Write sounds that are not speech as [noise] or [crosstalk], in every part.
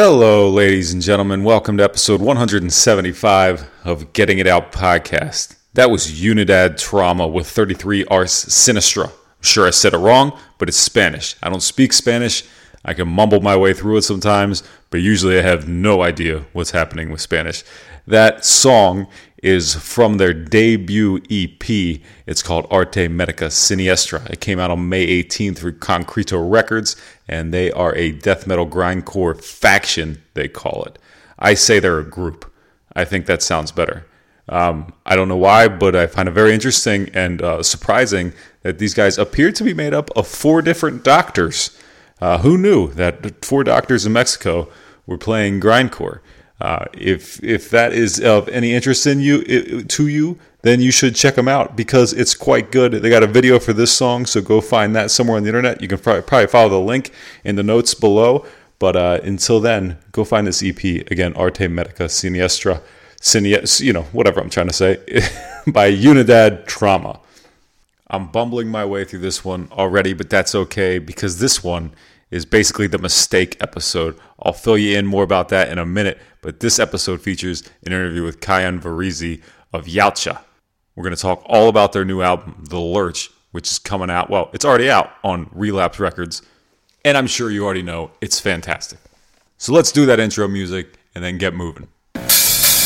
Hello, ladies and gentlemen. Welcome to episode 175 of Getting It Out podcast. That was Unidad Trauma with 33 Ars Sinistra. I'm sure I said it wrong, but it's Spanish. I don't speak Spanish. I can mumble my way through it sometimes, but usually I have no idea what's happening with Spanish. That song is from their debut EP. It's called Arte Medica Siniestra. It came out on May 18th through Concreto Records, and they are a death metal grindcore faction, they call it. I say they're a group. I think that sounds better. Um, I don't know why, but I find it very interesting and uh, surprising that these guys appear to be made up of four different doctors. Uh, who knew that four doctors in Mexico were playing grindcore? Uh, if if that is of any interest in you to you, then you should check them out because it's quite good. They got a video for this song, so go find that somewhere on the internet. You can probably, probably follow the link in the notes below. But uh, until then, go find this EP again, Arte Medica Siniestra, Sinies, you know, whatever I'm trying to say, [laughs] by Unidad Trauma. I'm bumbling my way through this one already, but that's okay because this one is basically the mistake episode. I'll fill you in more about that in a minute, but this episode features an interview with Kayhan Vaziri of Yautja. We're going to talk all about their new album, The Lurch, which is coming out. Well, it's already out on Relapse Records, and I'm sure you already know it's fantastic. So let's do that intro music and then get moving.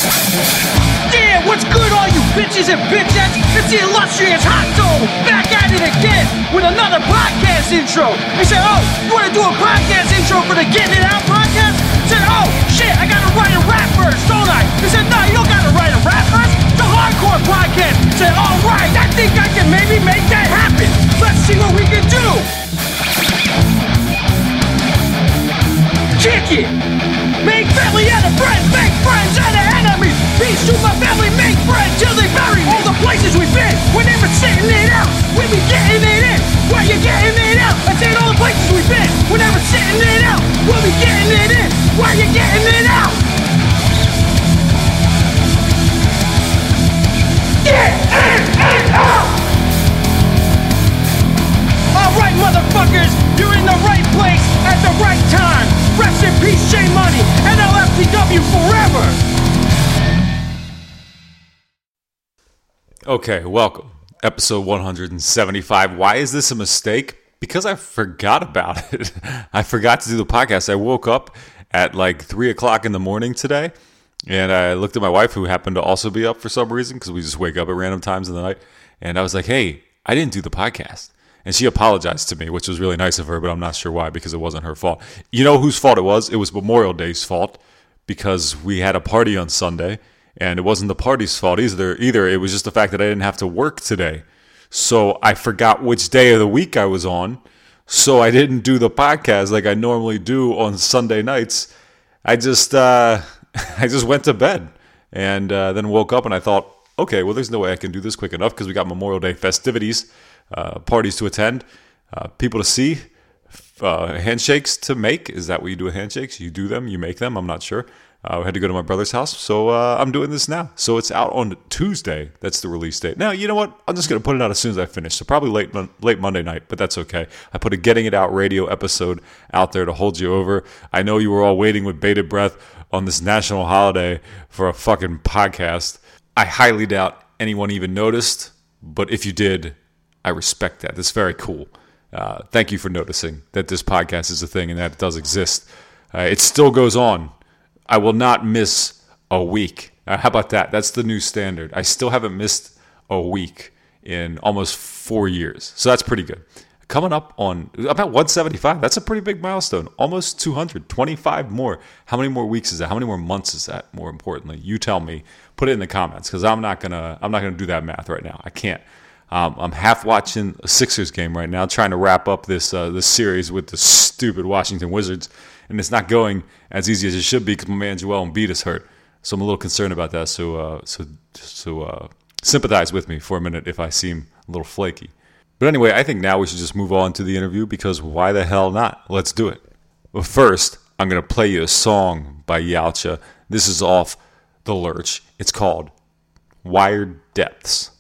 Yeah, what's good, all you bitches and bitchettes? It's the illustrious Hot Dome back at it again with another podcast intro. They said, Oh, you want to do a podcast intro for the Getting It Out podcast? I said, Oh, shit, I got to write a rap verse, don't I? They said, No, you don't got to write a rap verse. It's a hardcore podcast. I said, All right, I think I can maybe make that happen. Let's see what we can do. Kick it! Make family out of friends, make friends out of enemies. Peace to my family, make friends till they bury me. All the places we've been, we're never sitting it out. We be getting it in, why you getting it out? I said all the places we've been, we're never sitting it out. We'll be getting it in, why you getting it out? Okay, welcome. Episode 175. Why is this a mistake? Because I forgot about [laughs] it. I forgot to do the podcast. I woke up at like 3 o'clock in the morning today, and I looked at my wife, who happened to also be up for some reason, because we just wake up at random times in the night. And I was like, hey, I didn't do the podcast. And she apologized to me, which was really nice of her, but I'm not sure why because it wasn't her fault. You know whose fault it was? It was Memorial Day's fault because we had a party on Sunday and it wasn't the party's fault either. Either it was just the fact that I didn't have to work today. So I forgot which day of the week I was on. So I didn't do the podcast like I normally do on Sunday nights. I just uh, [laughs] I just went to bed and uh, then woke up and I thought, okay, well, there's no way I can do this quick enough because we got Memorial Day festivities uh, parties to attend, uh, people to see, uh, handshakes to make. Is that what you do with handshakes? You do them, you make them. I'm not sure. Uh, I had to go to my brother's house, so uh, I'm doing this now. So it's out on Tuesday. That's the release date. Now, you know what? I'm just gonna put it out as soon as I finish. So probably late late Monday night, but that's okay. I put a Getting It Out radio episode out there to hold you over. I know you were all waiting with bated breath on this national holiday for a fucking podcast. I highly doubt anyone even noticed, but if you did, I respect that. That's very cool. Uh, thank you for noticing that this podcast is a thing and that it does exist. Uh, it still goes on. I will not miss a week. Uh, how about that? That's the new standard. I still haven't missed a week in almost four years. So that's pretty good. Coming up on about 175. That's a pretty big milestone. Almost 200. 25 more. How many more weeks is that? How many more months is that? More importantly, you tell me. Put it in the comments because I'm not gonna. I'm not gonna do that math right now. I can't. Um, I'm half watching a Sixers game right now, trying to wrap up this uh, this series with the stupid Washington Wizards, and it's not going as easy as it should be because my man Joel Embiid is hurt. So I'm a little concerned about that. So uh, so so uh, sympathize with me for a minute if I seem a little flaky. But anyway, I think now we should just move on to the interview because why the hell not? Let's do it. But first, I'm going to play you a song by Yautja. This is off The Lurch. It's called Wired Depths.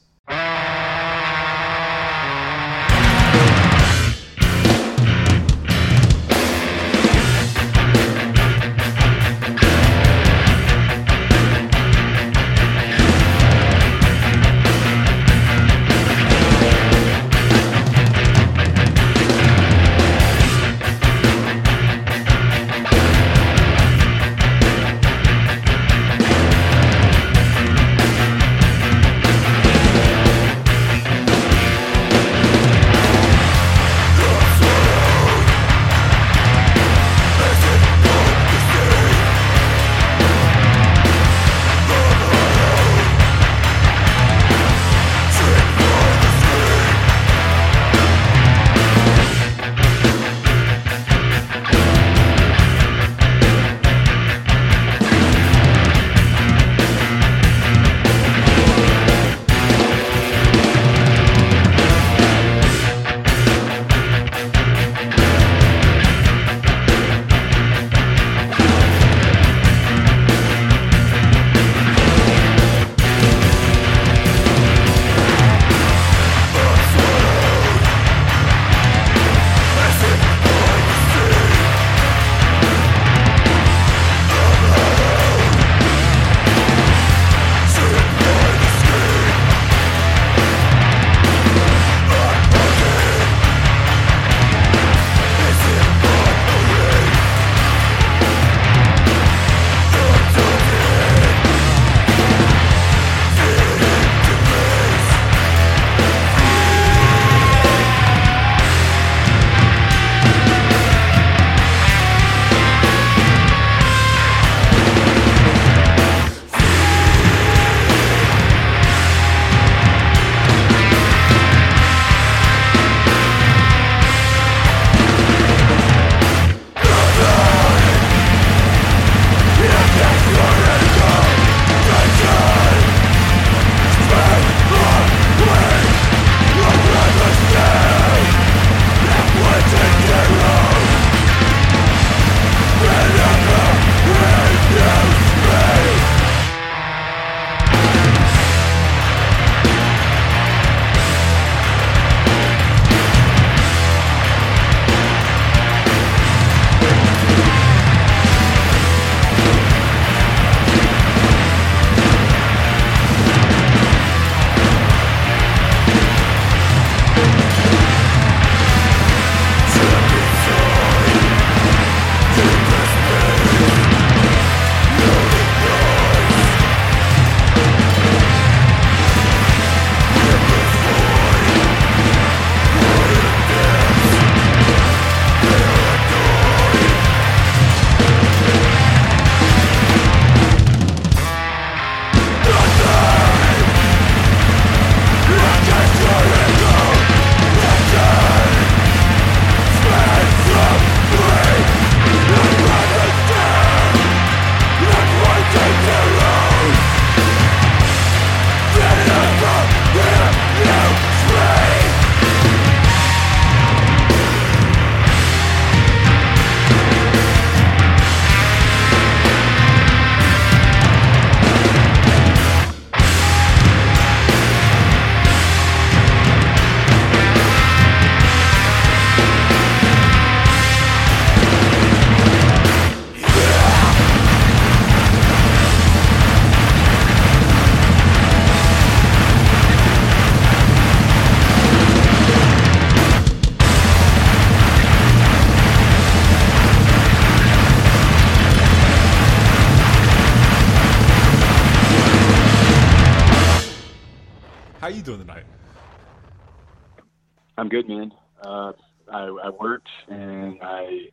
Good, man. Uh, I, I worked and I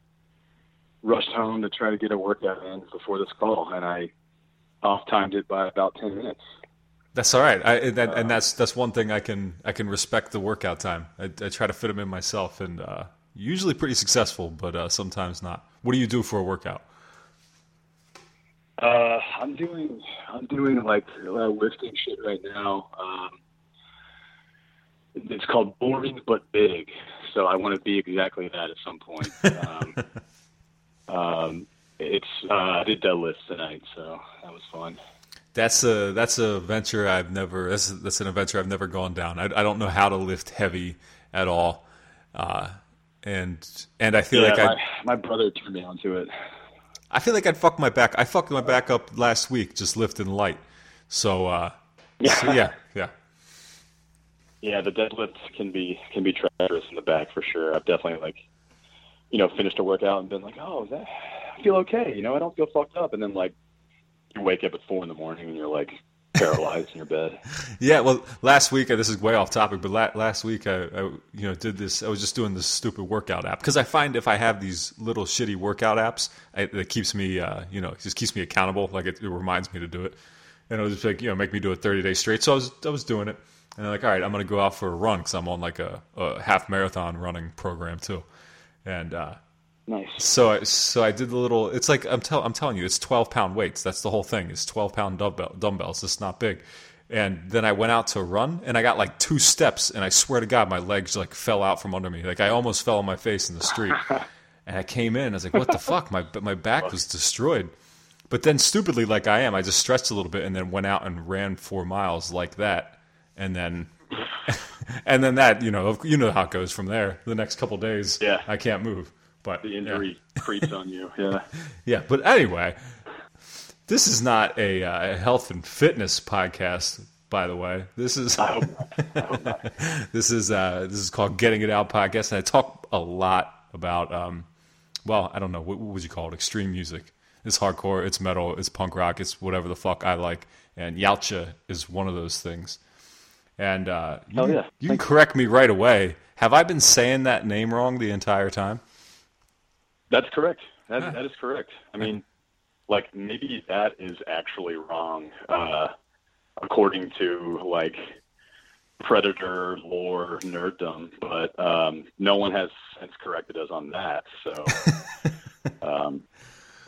rushed home to try to get a workout in before this call, and I off timed it by about ten minutes. That's all right. I, that, and that's that's one thing I can I can respect the workout time. I, I try to fit them in myself, and uh, usually pretty successful, but uh, sometimes not. What do you do for a workout? Uh, I'm doing I'm doing like uh, lifting shit right now. Um, it's called boring but big, so I want to be exactly that at some point. [laughs] Um, um, it's uh, I did deadlifts tonight, so that was fun. That's a that's a venture I've never that's, that's an adventure I've never gone down. I, I don't know how to lift heavy at all, uh, and and I feel yeah, like my, I my brother turned me onto it. I feel like I'd fuck my back. I fucked my back up last week just lifting light. So uh, Yeah. so yeah, yeah. Yeah, the deadlifts can be can be treacherous in the back for sure. I've definitely like, you know, finished a workout and been like, oh, is that I feel okay. You know, I don't feel fucked up. And then like, you wake up at four in the morning and you're like paralyzed in your bed. [laughs] Yeah, well, last week uh, this is way off topic, but la- last week I, I, you know, did this. I was just doing this stupid workout app because I find if I have these little shitty workout apps, I, it keeps me, uh, you know, it just keeps me accountable. Like it, it reminds me to do it, and it was just like, you know, make me do it thirty days straight. So I was, I was doing it, and I'm like, all right, I'm gonna go out for a run because I'm on like a, a half marathon running program too, and uh, Nice. so I, so I did the little. It's like I'm tell I'm telling you, it's 12 pound weights. That's the whole thing. It's 12 pound dumbbell, dumbbells. It's not big. And then I went out to run, and I got like two steps, and I swear to God, my legs like fell out from under me. Like I almost fell on my face in the street. [laughs] and I came in, I was like, "What the fuck?" My my back was destroyed. But then, stupidly, like I am, I just stretched a little bit, and then went out and ran four miles like that, and then. [laughs] and then that, you know, you know how it goes from there. The next couple days, Yeah. I can't move. But The yeah. injury [laughs] creeps on you. Yeah. [laughs] Yeah, but anyway, this is not a uh, health and fitness podcast. By the way, this is I hope not. I hope not. this is uh, this is called Getting It Out podcast, and I talk a lot about um, well, I don't know what, what would you call it? Extreme music. It's hardcore. It's metal. It's punk rock. It's whatever the fuck I like. And Yautja is one of those things. And uh, you, yeah. you can correct me right away. Have I been saying that name wrong the entire time? That's correct. That, that is correct. I mean, like maybe that is actually wrong, uh, according to like predator lore nerddom, but um, no one has since corrected us on that. So [laughs] um,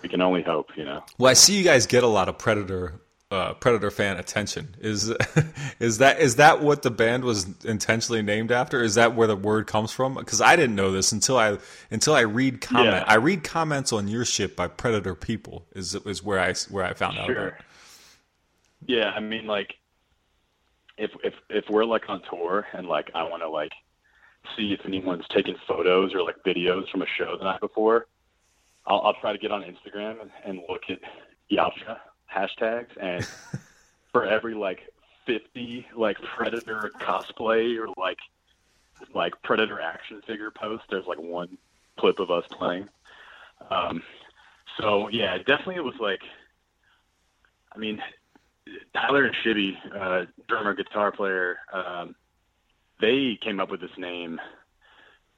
we can only hope, you know. Well, I see you guys get a lot of Predator uh, Predator fan attention. Is [laughs] is that is that what the band was intentionally named after? Is that where the word comes from? Because I didn't know this until I until I read comment. Yeah. I read comments on your ship by Predator people. Is is where I where I found out about. Sure. it. Yeah, I mean, like, if if if we're like on tour and like I want to like see if anyone's taking photos or like videos from a show the night before, I'll, I'll try to get on Instagram and, and look at Yautja hashtags, and [laughs] for every like fifty like Predator cosplay or like like Predator action figure post, there's like one clip of us playing. Um, so yeah, definitely it was like, I mean, Tyler and Shibby, uh, drummer, guitar player, um, they came up with this name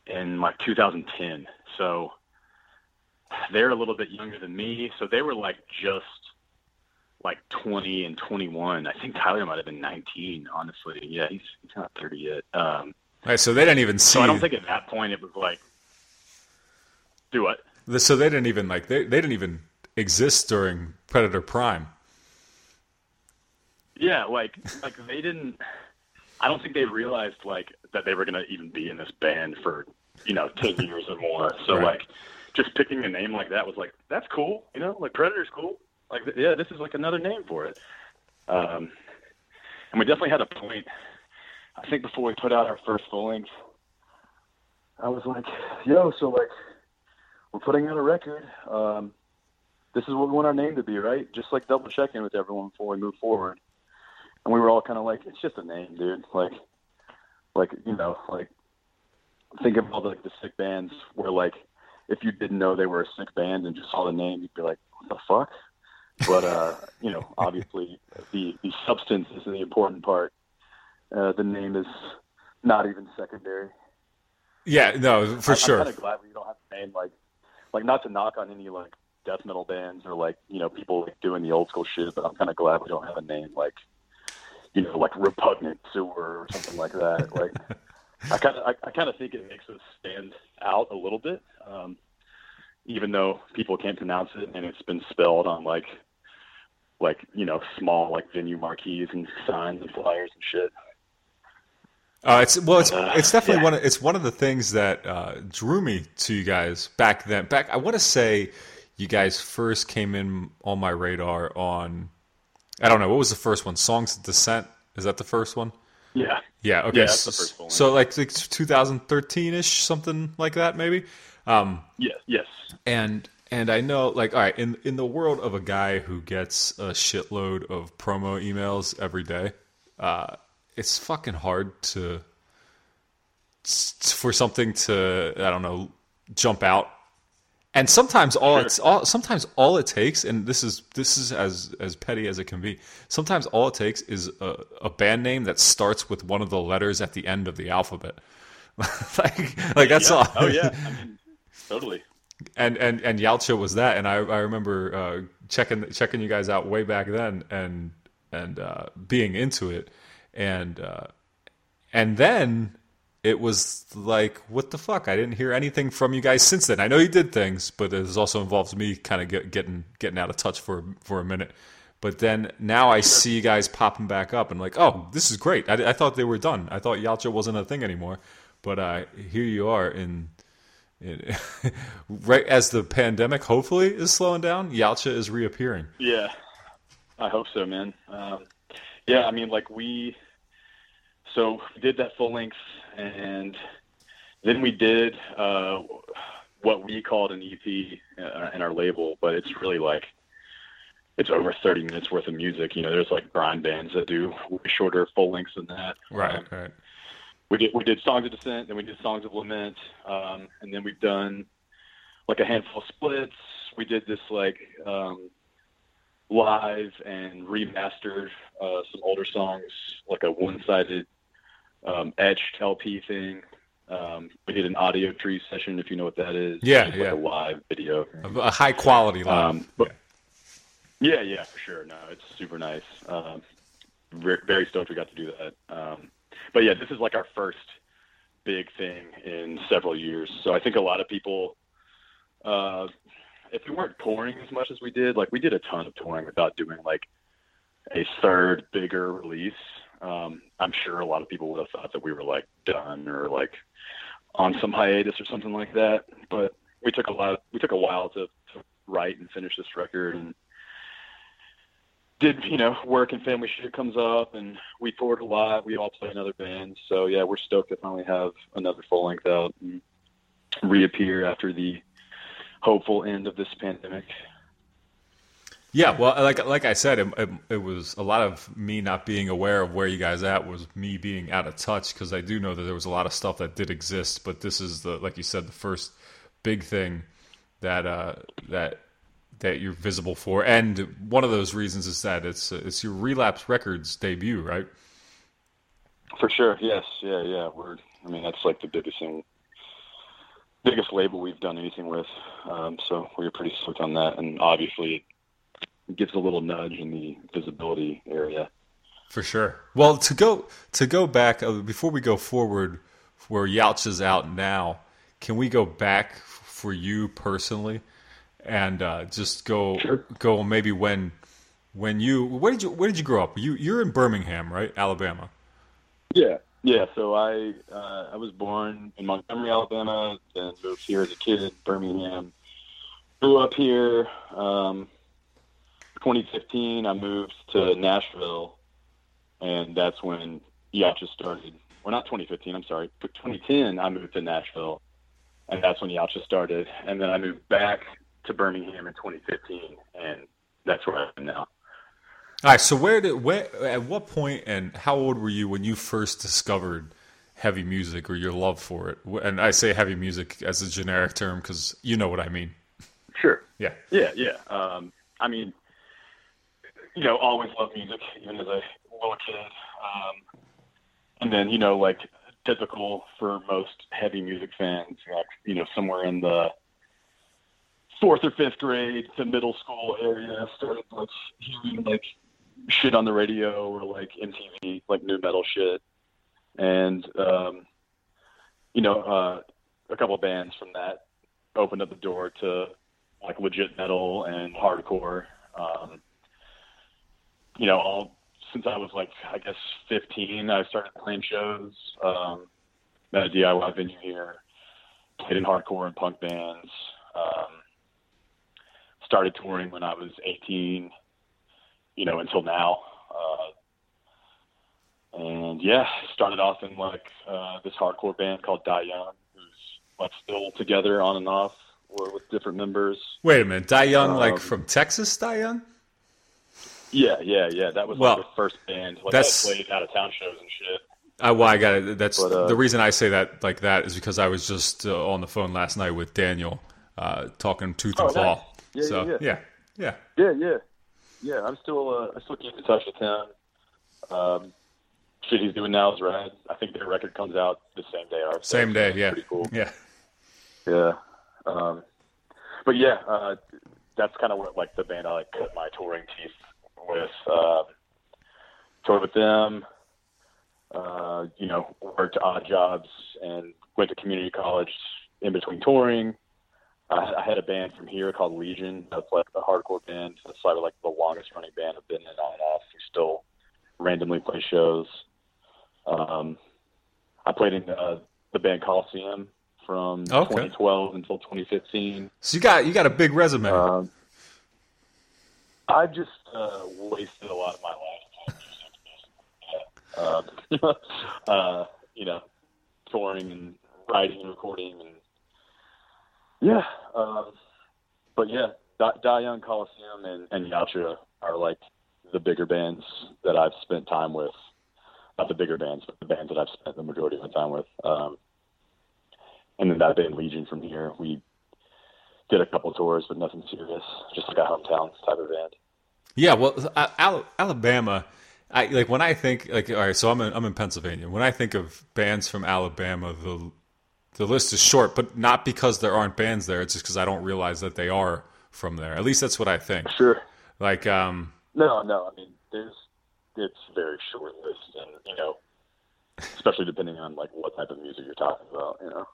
in like 2010. So they're a little bit younger than me. So they were like just like 20 and 21. I think Tyler might have been 19, honestly. Yeah, he's, he's not 30 yet. Um, All right, so they didn't even see. so I don't think at that point it was like, do what? so they didn't even like they they didn't even exist during Predator Prime. Yeah, like like they didn't. I don't think they realized like that they were gonna even be in this band for you know ten years or more. So Right. like, just picking a name like that was like that's cool. You know, like Predator's cool. Like yeah, this is like another name for it. Um, and we definitely had a point. I think before we put out our first full length, I was like, yo, so like we're putting out a record. Um, this is what we want our name to be, right? Just like double checking with everyone before we move forward and we were all kind of like, it's just a name, dude. Like, like you know, like think of all the, like the sick bands where like if you didn't know they were a sick band and just saw the name, you'd be like, what the fuck? But uh, you know, obviously the the substance is the important part. uh, the name is not even secondary. Yeah, no, for I'm, sure. I'm kind of glad we don't have a name like, like not to knock on any like death metal bands or like you know people like doing the old school shit, but I'm kind of glad we don't have a name like, you know, like repugnant sewer or something like that. like, [laughs] I kind of I, I kind of think it makes us stand out a little bit, um, even though people can't pronounce it and it's been spelled on like, like you know, small like venue marquees and signs and flyers and shit. Uh, it's well, it's Uh, it's definitely yeah. one. Of, it's one of the things that uh, drew me to you guys back then. Back, I want to say, you guys first came in on my radar on. I don't know what was the first one. Songs of Descent is that the first one? Yeah. Yeah. Okay. Yeah, that's the first one. So like, like 2013 ish, something like that, maybe. Um, Yeah. Yes. and and I know like all right in in the world of a guy who gets a shitload of promo emails every day, uh, it's fucking hard to for something to I don't know jump out. And sometimes all it's all sometimes all it takes, and this is this is as as petty as it can be. Sometimes all it takes is a, a band name that starts with one of the letters at the end of the alphabet. [laughs] like like that's yeah. all. Oh yeah. I mean, totally. and and and Yautja was that, and I I remember uh, checking checking you guys out way back then, and and uh, being into it, and uh, and then it was like what the fuck? I didn't hear anything from you guys since then. I know you did things, but it also involved me kind of get, getting getting out of touch for for a minute. But then now I see you guys popping back up, and like, oh, this is great. I, I thought they were done. I thought Yautja wasn't a thing anymore, but uh, here you are in it, [laughs] right as the pandemic hopefully is slowing down, Yautja is reappearing. Yeah, I hope so, man. Um, yeah, I mean, like we, so we did that full length, and then we did uh, what we called an EP uh, in our label, but it's really like it's over 30 minutes worth of music. You know, there's like grind bands that do way shorter full lengths than that. Um, right. We did we did songs of descent, then we did songs of lament, um, and then we've done like a handful of splits. We did this like um, live and remastered uh, some older songs, like a one-sided um, etched LP thing. Um, we did an Audiotree session, if you know what that is. Yeah, yeah. Like a live video. A, high quality live. Um, but yeah, yeah, for sure. No, it's super nice. Um, very, very stoked we got to do that. Um, but yeah, this is like our first big thing in several years. So I think a lot of people, uh, if we weren't touring as much as we did, like we did a ton of touring without doing like a third bigger release. Um, I'm sure a lot of people would have thought that we were like done or like on some hiatus or something like that. But we took a lot. We took a while to, to write and finish this record, and did you know work and family shit comes up, and we toured a lot. We all play in other bands, so yeah, we're stoked to finally have another full length out and reappear after the hopeful end of this pandemic. yeah, well, like like I said, it, it, it was a lot of me not being aware of where you guys at was me being out of touch because I do know that there was a lot of stuff that did exist, but this is the like you said the first big thing that uh, that that you're visible for, and one of those reasons is that it's it's your Relapse Records debut, right? For sure, yes, yeah, yeah. We're, I mean, that's like the biggest thing, biggest label we've done anything with. Um, so we're pretty stoked on that, and obviously, it gives a little nudge in the visibility area. For sure. Well, to go to go back uh, before we go forward, where Yalch is out now, can we go back for you personally, and uh, just go Sure. go maybe when when you where did you where did you grow up? You you're in Birmingham, right, Alabama? Yeah, yeah. So I uh, I was born in Montgomery, Alabama, then moved here as a kid, Birmingham. Grew up here. Um, 2015, I moved to Nashville, and that's when Yautja started. Well, not 2015. I'm sorry. But 2010, I moved to Nashville, and that's when Yautja started. And then I moved back to Birmingham in 2015, and that's where I am now. All right. So where did where at what point and how old were you when you first discovered heavy music or your love for it? And I say heavy music as a generic term because you know what I mean. Sure. Yeah. Yeah, yeah. Um, I mean, you know, always loved music, even as a little kid. Um, and then you know, like typical for most heavy music fans, like you know, somewhere in the fourth or fifth grade to middle school area, started like hearing like shit on the radio or like MTV, like nu metal shit, and um, you know, uh, a couple of bands from that opened up the door to like legit metal and hardcore. Um, you know, all since I was like I guess 15, I started playing shows. Um, at a DIY venue here, played in hardcore and punk bands. Um, started touring when I was 18, you know, until now. Uh, and yeah, started off in like uh, this hardcore band called Die Young, who's like still together on and off or with different members. Wait a minute, Die Young, Um, like from Texas, Die Young? Yeah, yeah, yeah. That was Well, like the first band. Like that's- I played out of town shows and shit. I, well, I got it. That's But, uh, the reason I say that like that is because I was just uh, on the phone last night with Daniel, uh, talking tooth and Oh, claw. nice. Yeah, so yeah, yeah, yeah. Yeah, yeah, yeah. I'm still, uh, I still keep in touch with him. Um, shit he's doing now is rad. I think their record comes out the same day. Ours Same day. Yeah, Pretty cool. yeah. Yeah. Um, but yeah, uh, that's kind of what like the band I like cut my touring teeth with. Uh, toured with them. Uh, you know, worked odd jobs and went to community college in between touring. I, I had a band from here called Legion. That's like a hardcore band. That's like, like the longest running band I've been in on and off. We still randomly play shows. Um, I played in uh, the band Coliseum from Okay. 2012 until 2015. So you got you got a big resume. Um, I've just uh, wasted a lot of my life. [laughs] Uh, [laughs] uh, you know, touring and writing and recording and yeah. Um, but yeah, Die Young, Coliseum, and, and Yautja are like the bigger bands that I've spent time with. Not the bigger bands, but the bands that I've spent the majority of my time with. Um, and then that band Legion from here, we did a couple tours, but nothing serious. Just like a hometown type of band. Yeah, well, Al- Alabama. I like when I think like all right. So I'm in I'm in Pennsylvania. When I think of bands from Alabama, the the list is short, but not because there aren't bands there. It's just because I don't realize that they are from there. At least that's what I think. Sure. Like, um, No, no. I mean, there's it's very short list, and you know, especially depending on like what type of music you're talking about. You know.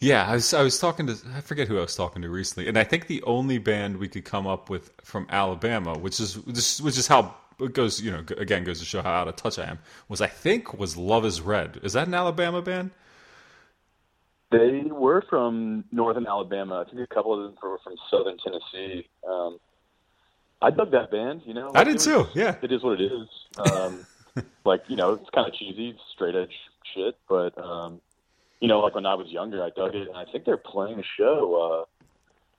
yeah, I was I was talking to I forget who I was talking to recently, and I think the only band we could come up with from Alabama, which is which, which is how it goes. You know, again goes to show how out of touch I am. Was I think was Love Is Red. Is that an Alabama band? They were from northern Alabama. I think a couple of them were from southern Tennessee. Um, I dug that band. You know, I did it too, yeah. it is what it is. Um, [laughs] like you know, it's kind of cheesy, straight edge shit. But um, you know, like when I was younger, I dug it, and I think they're playing a show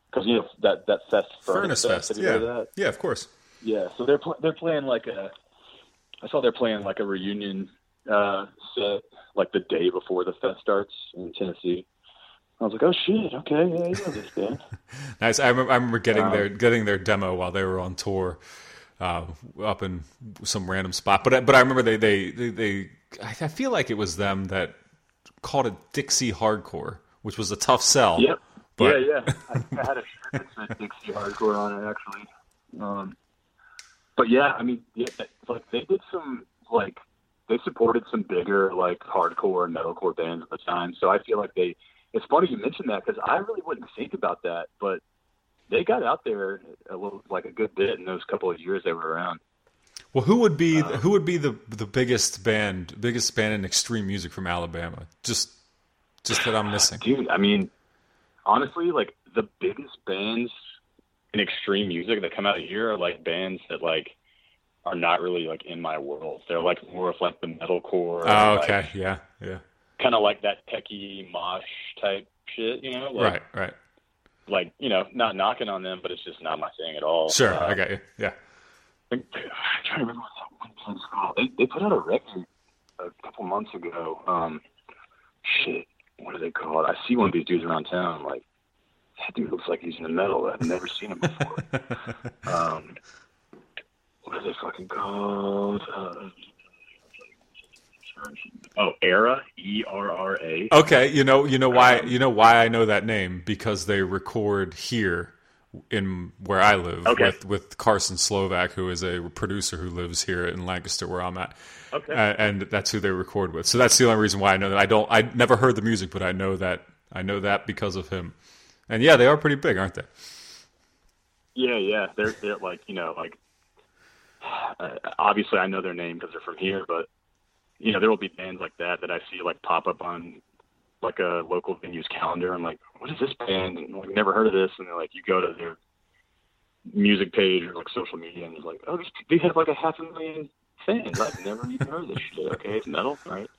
because you know that that fest, Furnace Fest. You Yeah, heard of that? yeah, of course. Yeah, so they're pl- they're playing like a. I saw they're playing like a reunion uh, set like the day before the fest starts in Tennessee. I was like, oh shit, okay, yeah, know this band. Nice. I remember, I remember getting Um, their getting their demo while they were on tour, uh, up in some random spot. But I- but I remember they they they, they I I feel like it was them that called it Dixie Hardcore, which was a tough sell. Yep. But- yeah, yeah. I I had a shirt that said Dixie Hardcore on it actually. Um, but yeah, I mean, yeah, like they did some like they supported some bigger like hardcore and metalcore bands at the time. So I feel like they. It's funny you mentioned that because I really wouldn't think about that, but they got out there a little like a good bit in those couple of years they were around. Well, who would be Uh, who would be the the biggest band biggest band in extreme music from Alabama? Just just that I'm missing. Dude, I mean, honestly, like the biggest bands in extreme music that come out of here are like bands that like are not really like in my world. They're like more of like the metalcore. Oh, like, okay. Yeah. Yeah. kind of like that techie mosh type shit, you know? Like, Right. Right. Like you know, not knocking on them, but it's just not my thing at all. Sure. Uh, I got you. Yeah. I'm trying to remember what that one band's called. They, they put out a record a couple months ago. Um, shit, what are they called? I see one of these dudes around town. I'm like, that dude looks like he's in the metal. I've never seen him before. [laughs] um, what are they fucking called? Uh. Oh, ERRA, E R R A. Okay, you know, you know why, you know why I know that name because they record here in where I live Okay. with with Carson Slovak, who is a producer who lives here in Lancaster, where I'm at. Okay. Uh, and that's who they record with. So that's the only reason why I know that. I don't. I never heard the music, but I know that. I know that because of him. And yeah, they are pretty big, aren't they? Yeah, yeah. They're they're like you know like obviously I know their name because they're from here, but you know there will be bands like that that I see like pop up on like a local venue's calendar. I'm like, what is this band? And like never heard of this. And they're like, you go to their music page or like social media, and it's like, oh, they have like a half a million fans. I've never even heard of this shit. Okay, it's metal, right?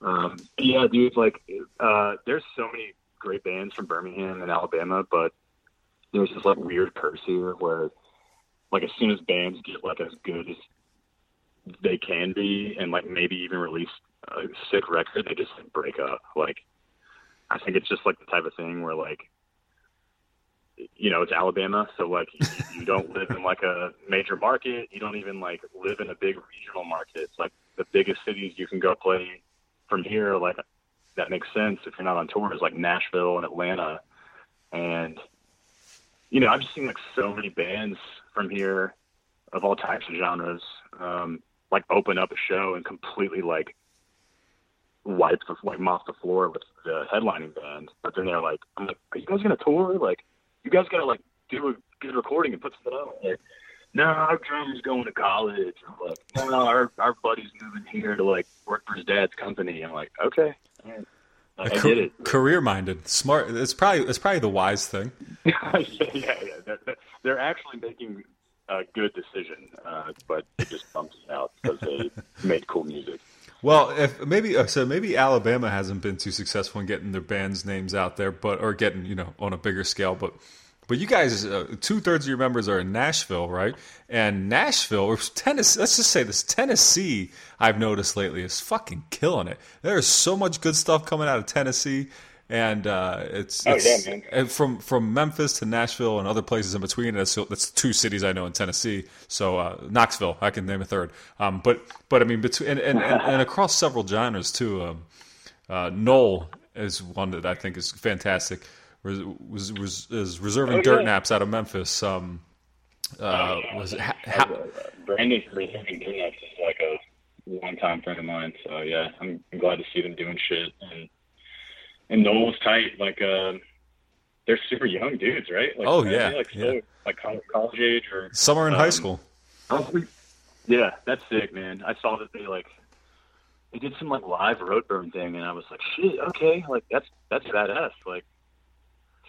Um, yeah, dude. Like, uh, there's so many great bands from Birmingham and Alabama, but there's this like weird curse here where like as soon as bands get like as good as they can be and like maybe even release a sick record they just like break up. Like i think it's just like the type of thing where like you know it's alabama so like you, don't [laughs] live in like a major market. You don't even like live in a big regional market. It's like the biggest cities you can go play from here like that makes sense if you're not on tour is like nashville and atlanta. And you know, I've just seen like so many bands from here of all types of genres, um, like open up a show and completely like wipe the like mop the floor with the headlining band. But then they're like, I'm like, are you guys gonna tour? Like, you guys gotta like do a good recording and put something out. Like, no, our drummer's going to college. I'm like, no, no, our our buddy's moving here to like work for his dad's company. I'm like, okay, I, I get it. Career minded, smart. It's probably it's probably the wise thing. [laughs] yeah, yeah, yeah. They're, they're- actually making a good decision, uh, but it just bumps me out because they made cool music. Well, if maybe uh, so, maybe Alabama hasn't been too successful in getting their bands' names out there, but or getting you know on a bigger scale. But but you guys, uh, two thirds of your members are in Nashville, right? And Nashville or Tennessee. Let's just say this: Tennessee, I've noticed lately is fucking killing it. There's so much good stuff coming out of Tennessee. And uh, it's, Oh, it's yeah, man. and from from Memphis to Nashville and other places in between. That's that's two cities I know in Tennessee. So uh, Knoxville, I can name a third. Um, but but I mean between and, and, and, and across several genres too. Um, uh, Knoll is one that I think is fantastic. Was was, was is reserving Oh, dirt yeah. naps out of Memphis. Um, uh, was it, ha, ha, Brandon from Reserving Donuts is like a longtime friend of mine, so yeah, I'm, glad to see them doing shit. And and Knoll's tight, like uh, they're super young dudes, right? Like, Oh, yeah, like still yeah. like college, age or summer in high um, school. Yeah, that's sick, man. I saw that they like they did some like live Roadburn thing, and I was like, shit, okay, like that's that's badass. Like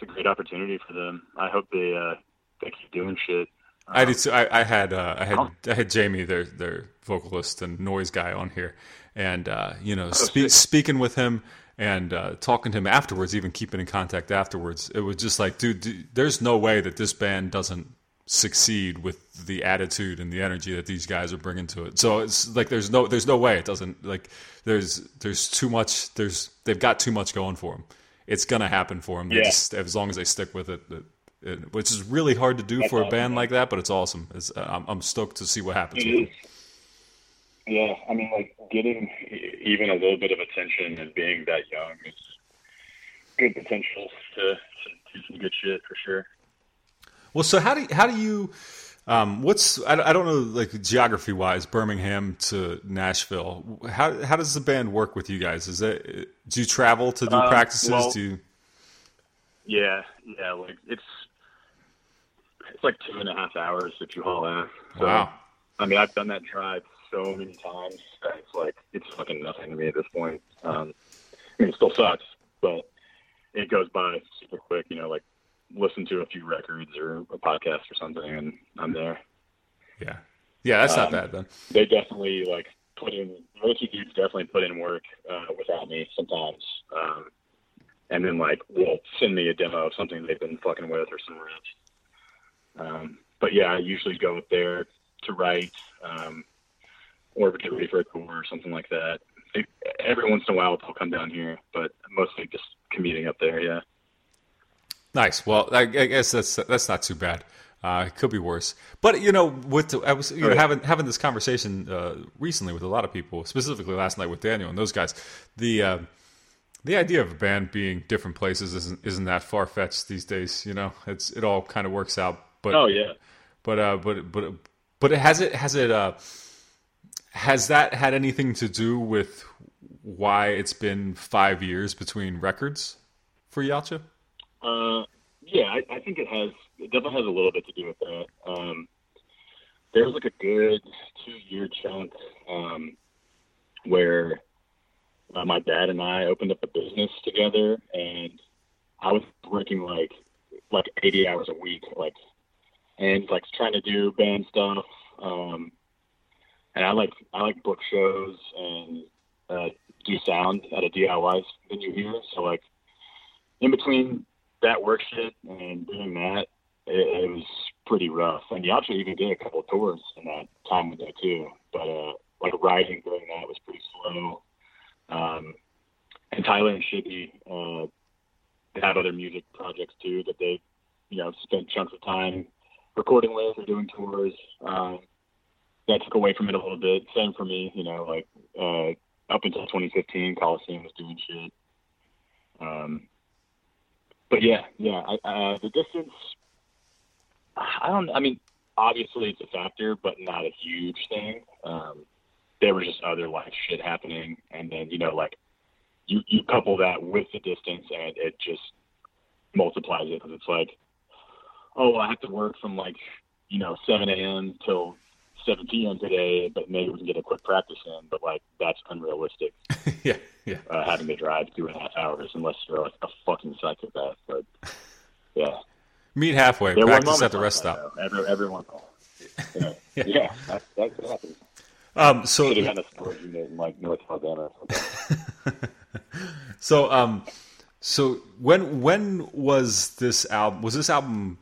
it's a great opportunity for them. I hope they uh they keep doing shit. I did. Too. I, I had uh, I had Oh. I had Jamie, their their vocalist and noise guy, on here, and uh, you know, spe- sick. speaking with him and uh, talking to him afterwards, even keeping in contact afterwards. It was just like, dude, dude, there's no way that this band doesn't succeed with the attitude and the energy that these guys are bringing to it. So it's like there's no there's no way it doesn't like there's there's too much there's they've got too much going for them. It's gonna happen for them. Yeah. Just, as long as they stick with it. it- it- which is really hard to do for a band like that, but it's awesome. It's, I'm, I'm stoked to see what happens. It with is. Yeah, I mean, like getting even a little bit of attention and being that young is good potential to, to do some good shit for sure. Well, so how do you, how do you um, what's I, I don't know like geography wise Birmingham to Nashville how how does the band work with you guys is it do you travel to do Um, practices well- do you Yeah, yeah, like it's it's like two and a half hours if you haul ass. So, wow I mean, I've done that drive so many times that it's like it's fucking nothing to me at this point. Um, I mean, it still sucks, but it goes by super quick. You know, like listen to a few records or a podcast or something, and I'm there. yeah yeah that's not Um, bad then They definitely like put in. Those two dudes definitely put in work uh, without me sometimes, um, and then like will send me a demo of something they've been fucking with or some riffs. Um, but yeah, I usually go up there to write um, or to get ready for a tour or something like that. Every once in a while, they'll come down here, but mostly just commuting up there. Yeah. Nice well I, I guess that's that's not too bad Uh, it could be worse, but you know, with I was you know, having having this conversation uh, recently with a lot of people, specifically last night with Daniel and those guys. The uh, the idea of a band being different places isn't isn't that far fetched these days. You know, it's it all kind of works out. But oh yeah, but uh, but but but it has it has it uh has that had anything to do with why it's been five years between records for Yautja? Uh, yeah, I, I think it has. It definitely has a little bit to do with that. Um, there was like a good two year chunk um, where uh, my dad and I opened up a business together, and I was working like like 80 hours a week, like and like trying to do band stuff. Um, and I like I like book shows and uh, do sound at a DIY venue here. So like in between that work shit and doing that, it, it was pretty rough. And actually even did a couple tours in that time with that too. But uh, like writing during that was pretty slow. Um, and Tyler and Shibby uh, have other music projects too that they, you know, spent chunks of time recording with or doing tours. Um, that took away from it a little bit. Same for me, you know, like uh, up until 2015, Coliseum was doing shit. Um, but yeah, yeah, I, uh, the distance. I don't. I mean, obviously it's a factor, but not a huge thing. Um, there was just other life shit happening, and then you know, like you you couple that with the distance, and it just multiplies it because it's like, oh, I have to work from like you know 7 a.m. till 7 p.m. today, but maybe we can get a quick practice in. But like that's unrealistic. [laughs] yeah, yeah. [laughs] Uh, having to drive two and a half hours unless you're like a fucking psychopath. But yeah, meet halfway. There practice at the rest stop. Every, everyone. [laughs] Yeah, yeah. yeah that, that happens. Um, so should have a storage unit in like North Alabama. [laughs] so um, so when when was this album? Was this album?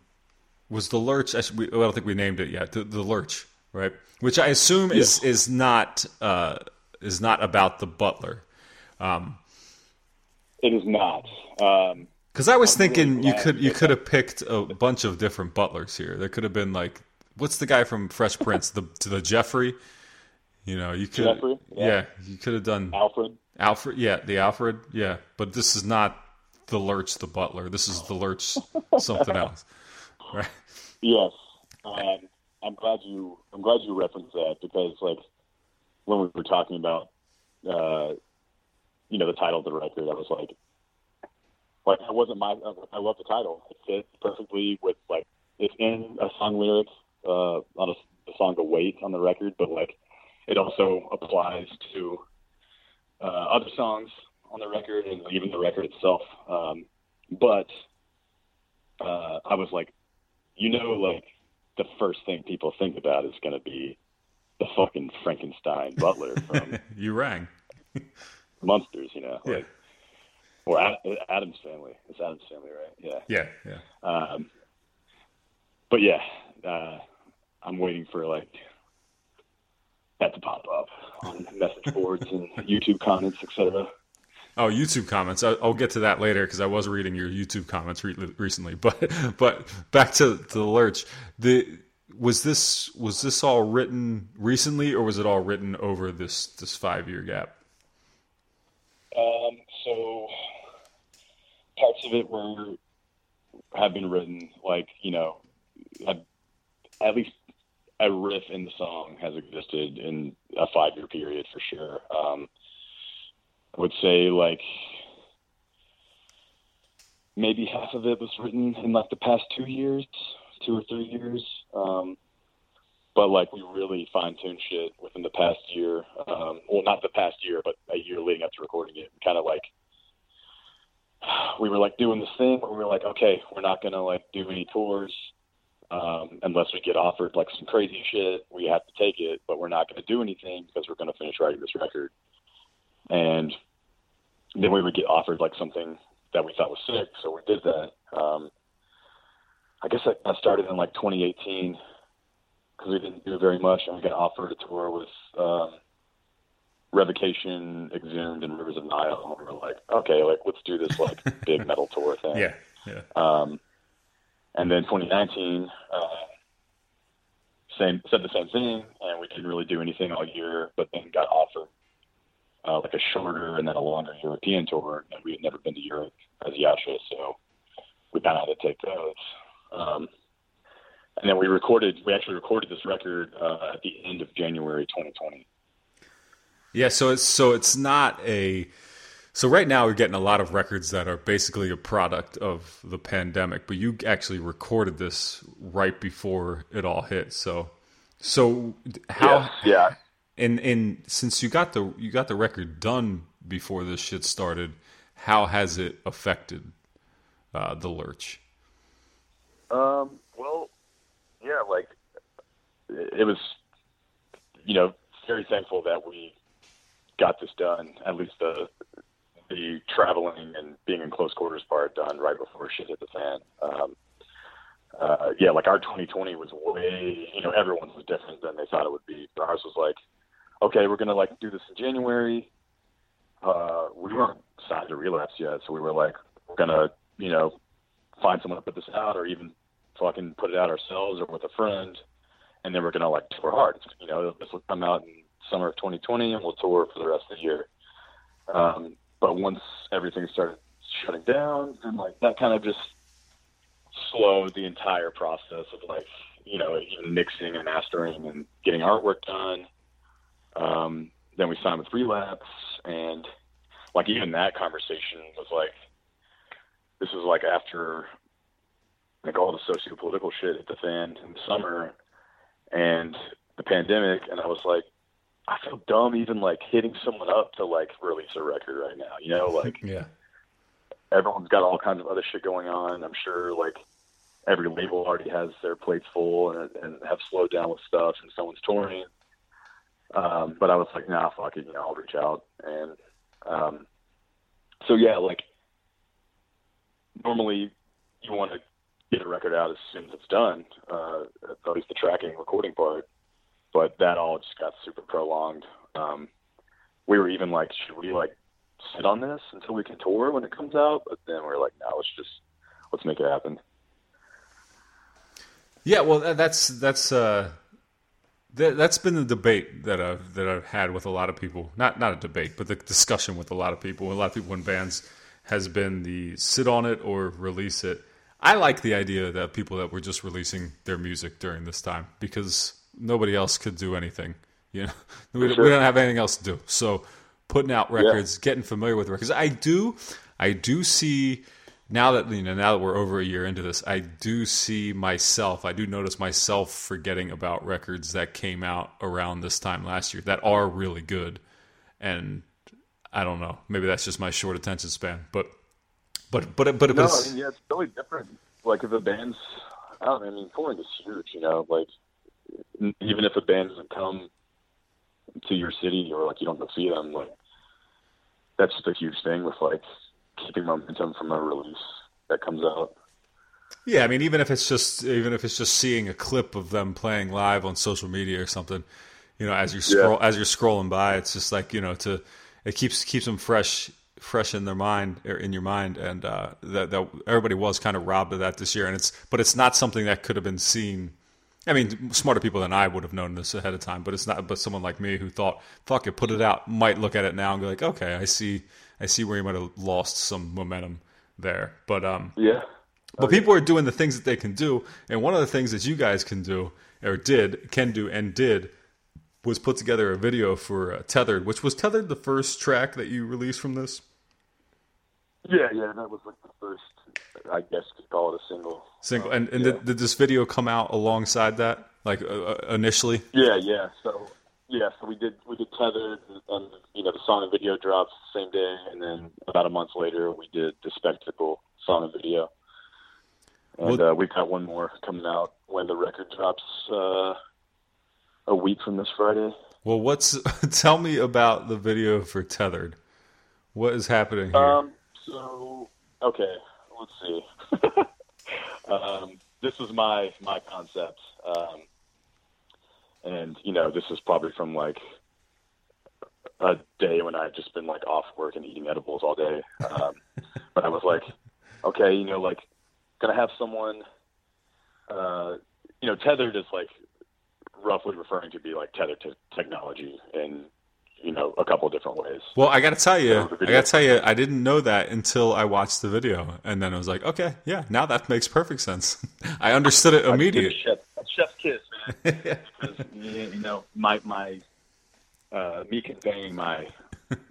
Was the Lurch? I, should, we, I don't think we named it yet. The, the Lurch right? Which I assume is yeah. is not uh, is not about the butler. Um, it is not. Because um, I was I'm thinking really you could you could have picked a bunch of different butlers here. There could have been like, what's the guy from Fresh Prince? the to the Geoffrey. You know, you could. Geoffrey, yeah. yeah, you could have done Alfred. Alfred, yeah, the Alfred, yeah. But this is not the Lurch, the butler. This is the Lurch, [laughs] something else, right? Yes. Um, I'm glad you I'm glad you referenced that because like when we were talking about uh, you know the title of the record, I was like, like that wasn't my I love the title. It fits perfectly with like it's in a song lyric uh, on a, a song Wait" on the record, but like it also applies to uh, other songs on the record and even the record itself. Um, but uh, I was like, you know, like the first thing people think about is going to be the fucking Frankenstein butler from [laughs] you rang [laughs] Monsters, you know, yeah. like or Addams family. It's Addams family, right? Yeah, yeah, yeah. Um, but yeah, uh, I'm waiting for like that to pop up on message boards and YouTube comments, etc. Oh, YouTube comments. I'll get to that later because I was reading your YouTube comments re- recently. [laughs] But but back to, to the lurch. The was this was this all written recently, or was it all written over this this five year gap? Um, so parts of it were have been written, like you know, have, at least a riff in the song has existed in a five year period for sure. Um, I would say like maybe half of it was written in like the past two years, two or three years. Um, but like we really fine tuned shit within the past year. Um, well, not the past year, but a year leading up to recording it. Kind of like [sighs] we were like doing this thing where we were like, okay, we're not gonna like do any tours um, unless we get offered like some crazy shit. We have to take it, but we're not gonna do anything because we're gonna finish writing this record. And then we would get offered like something that we thought was sick, so we did that. Um, I guess I, started in like 2018 because we didn't do very much, and we got offered a tour with um, Revocation, Exhumed, and Rivers of Nihil. And we were like, okay, like let's do this like [laughs] big metal tour thing. Yeah, yeah. Um, and then 2019, uh, same said the same thing, and we didn't really do anything all year, but then got offered uh, like a shorter and then a longer European tour, and we had never been to Europe as Yautja, so we kind of had to take those. Um, and then we recorded. We actually recorded this record uh, at the end of January 2020. Yeah, so it's so it's not a so right now we're getting a lot of records that are basically a product of the pandemic, but you actually recorded this right before it all hit. So so how yeah, yeah. and and since you got the you got the record done before this shit started, how has it affected uh, the lurch? Um, well, yeah, like it was, you know, very thankful that we got this done. At least the the traveling and being in close quarters part done right before shit hit the fan. Um, uh, yeah, like our 2020 was way, you know, everyone's was different than they thought it would be. But Ours was like, okay, we're gonna like do this in January. Uh, we weren't signed to relapse yet, so we were like, we're gonna, you know, find someone to put this out, or even fucking put it out ourselves or with a friend, and then we're gonna like tour hard. You know, this will come out in summer of 2020, and we'll tour for the rest of the year. Um, but once everything started shutting down, and like that kind of just slowed the entire process of like you know mixing and mastering and getting artwork done. Um, then we signed with Relapse, and like even that conversation was like this was like after like all the socio-political shit hit the fan in the summer and the pandemic, and I was like, I feel dumb even like hitting someone up to like release a record right now. You know, like [laughs] yeah, everyone's got all kinds of other shit going on. I'm sure like every label already has their plates full and, and have slowed down with stuff, and someone's touring. Um, but I was like, nah, fuck it, you know, I'll reach out. And um, so yeah, like normally you want to get a record out as soon as it's done, uh, at least the tracking recording part. But that all just got super prolonged. Um, we were even like, should we like sit on this until we can tour when it comes out? But then we are like, no, let's just let's make it happen. Yeah, well, that's that's uh, that, that's been the debate that I've that I've had with a lot of people. Not not a debate, but the discussion with a lot of people. A lot of people in bands has been the sit on it or release it. I like the idea that people that were just releasing their music during this time because nobody else could do anything. You know, [laughs] we, sure. we don't have anything else to do. So putting out records, yeah. getting familiar with records. I do, I do see now that you know now that we're over a year into this, I do see myself. I do notice myself forgetting about records that came out around this time last year that are really good, and I don't know. Maybe that's just my short attention span, but but but but, no, I mean, yeah, it's really different. Like if a band's, I don't know, I mean, touring is huge. You know, like even if a band doesn't come to your city or like you don't go see them, like that's just a huge thing with like keeping momentum from a release that comes out. Yeah, I mean, even if it's just even if it's just seeing a clip of them playing live on social media or something, you know, as you scroll yeah. as you're scrolling by, it's just like you know to it keeps keeps them fresh fresh in their mind or in your mind and uh, that, that everybody was kind of robbed of that this year and it's but it's not something that could have been seen I mean, smarter people than I would have known this ahead of time, but it's not. But someone like me who thought, "Fuck it, put it out," might look at it now and be like, "Okay, I see, I see where you might have lost some momentum there." But um, yeah. But people are doing the things that they can do, and one of the things that you guys can do or did, can do, and did was put together a video for uh, Tethered, which was Tethered the first track that you released from this. Yeah, yeah, that was like the first. I guess you could call it a single. Single, and and yeah. did, did, this video come out alongside that, like uh, uh, initially? Yeah, yeah. So yeah, so we did we did tethered, and you know the song and video drops the same day, and then about a month later we did the spectacle song and video, and well, uh, we've got one more coming out when the record drops uh, a week from this Friday. Well, what's [laughs] tell me about the video for tethered? What is happening here? Um, so okay, let's see. [laughs] um, this was my my concept, um, and you know, this is probably from like a day when I'd just been like off work and eating edibles all day. Um, [laughs] but I was like, okay, you know, like, gonna have someone, uh, you know, tethered is like roughly referring to be like tethered to technology in you know a couple of different ways. Well, I got to tell you, I got to tell you, I didn't know that until I watched the video, and then I was like, okay, yeah, now that makes perfect sense. [laughs] I understood it immediately. Chef, chef's kiss, man. [laughs] because you know my my uh, me conveying my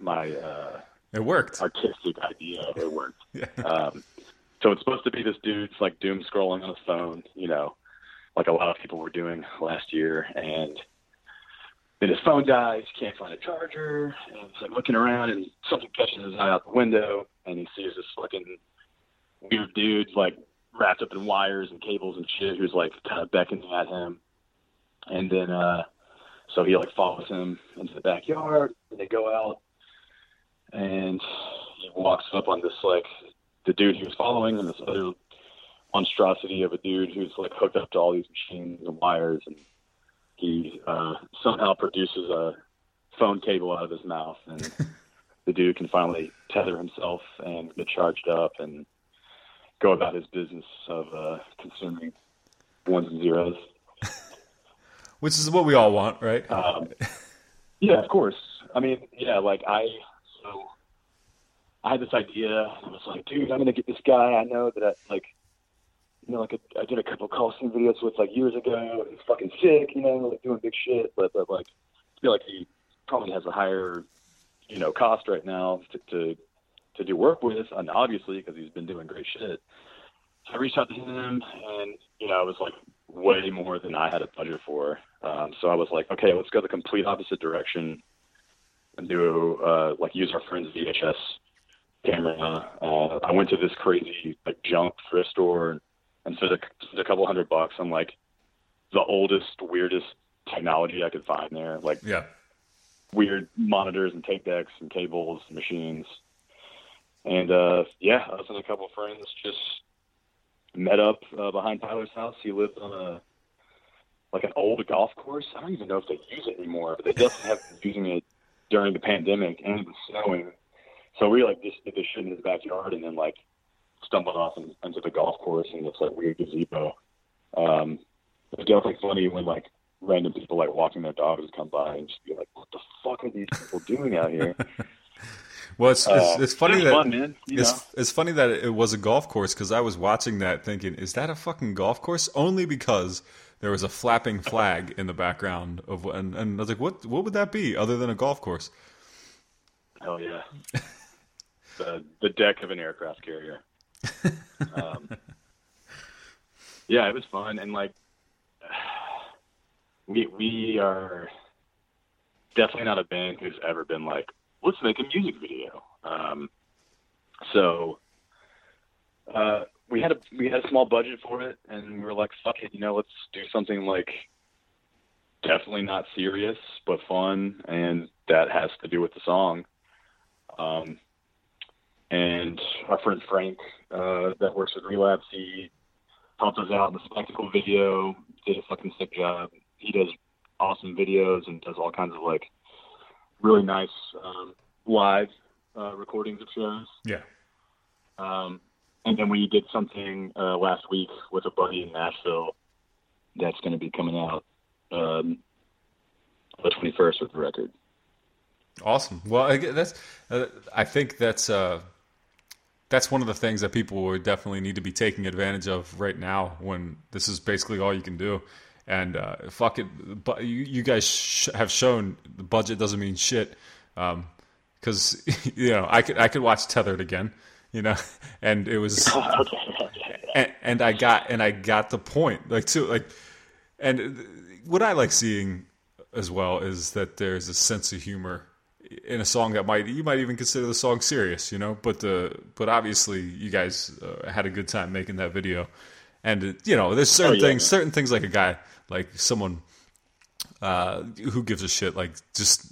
my uh, It worked. artistic idea it worked. [laughs] Um, so it's supposed to be this dude's like doom scrolling on his phone, you know, like a lot of people were doing last year, and then his phone dies, can't find a charger, and he's like looking around, and something catches his eye out the window, and he sees this fucking weird dude like wrapped up in wires and cables and shit, who's like kind of beckoning at him, and then uh, so he like follows him into the backyard, and they go out, and he walks up on this like the dude he was following and this other monstrosity of a dude who's like hooked up to all these machines and wires and he uh, somehow produces a phone cable out of his mouth and [laughs] the dude can finally tether himself and get charged up and go about his business of uh, consuming ones and zeros. [laughs] Which is what we all want, right? Um, yeah, of course. I mean, yeah, like I, so I had this idea. I was like, dude, I'm gonna get this guy I know that I like, you know, like a, I did a couple Coliseum videos with like years ago. He's fucking sick, you know, like doing big shit, but but like, I feel like he probably has a higher, you know, cost right now to to, to do work with, and obviously because he's been doing great shit. So I reached out to him, and you know, it was like way more than I had a budget for. Um, so I was like, okay, let's go the complete opposite direction and do uh, like use our friend's VHS camera. Uh, I went to this crazy like junk thrift store and, spent a, spent a couple hundred bucks on like the oldest, weirdest technology I could find there, like yeah. weird monitors and tape decks and cables and machines. And uh, yeah, us and a couple of friends just met up uh, behind Tyler's house. He lived on a like an old golf course. I don't even know if they use it anymore, but they definitely have been using it during the pandemic and it was snowing. So we like just did this shit in his backyard and then like stumbled off in, into the golf course and this like weird gazebo. Um, it was definitely funny when like random people like walking their dogs come by and just be like, "What the fuck are these people doing out here?" [laughs] Well, it's, it's, Uh, it's funny it's that fun, it's know. it's funny that it was a golf course because I was watching that thinking, is that a fucking golf course? Only because there was a flapping flag in the background of, and, and I was like, what what would that be other than a golf course? Hell yeah. [laughs] the the deck of an aircraft carrier. Um, yeah, it was fun and like [sighs] we we are definitely not a band who's ever been like, let's make a music video. Um, so uh, we had a we had a small budget for it, and we were like, fuck it, you know, let's do something like definitely not serious but fun, and that has to do with the song. Um, and our friend Frank, uh, that works with Relapse, he helped us out in the spectacle video, did a fucking sick job. He does awesome videos and does all kinds of like really nice um, live uh, recordings of shows. Yeah. Um, and then we did something uh, last week with a buddy in Nashville that's going to be coming out um, the 21st with the record. Awesome. Well, I, that's uh, I think that's uh, that's one of the things that people would definitely need to be taking advantage of right now when this is basically all you can do. And uh, fuck it, but you, you guys sh- have shown the budget doesn't mean shit. Because [laughs] you know, I could I could watch Tethered again, you know, [laughs] and it was [laughs] and, and I got and I got the point. Like too like, and what I like seeing as well is that there's a sense of humor in a song that might you might even consider the song serious, you know. But the but obviously you guys uh, had a good time making that video, and uh, you know there's certain yeah, things, certain things like a guy like someone uh, who gives a shit, like just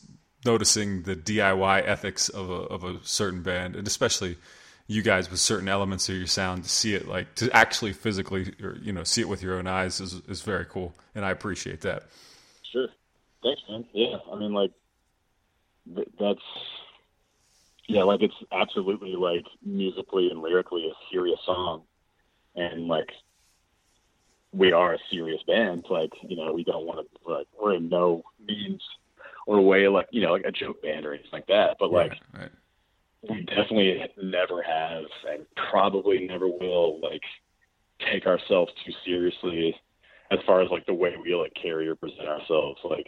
noticing the DIY ethics of a of a certain band, and especially you guys with certain elements of your sound to see it like to actually physically or you know see it with your own eyes is is very cool, and I appreciate that. Sure. Thanks, man. Yeah, I mean, like, that's, yeah, like, it's absolutely, like, musically and lyrically a serious song. And, like, we are a serious band. Like, you know, we don't want to, like, we're in no means or way like, you know, like a joke band or anything like that. But like, Right, right. we definitely never have and probably never will like take ourselves too seriously as far as like the way we like carry or present ourselves. Like,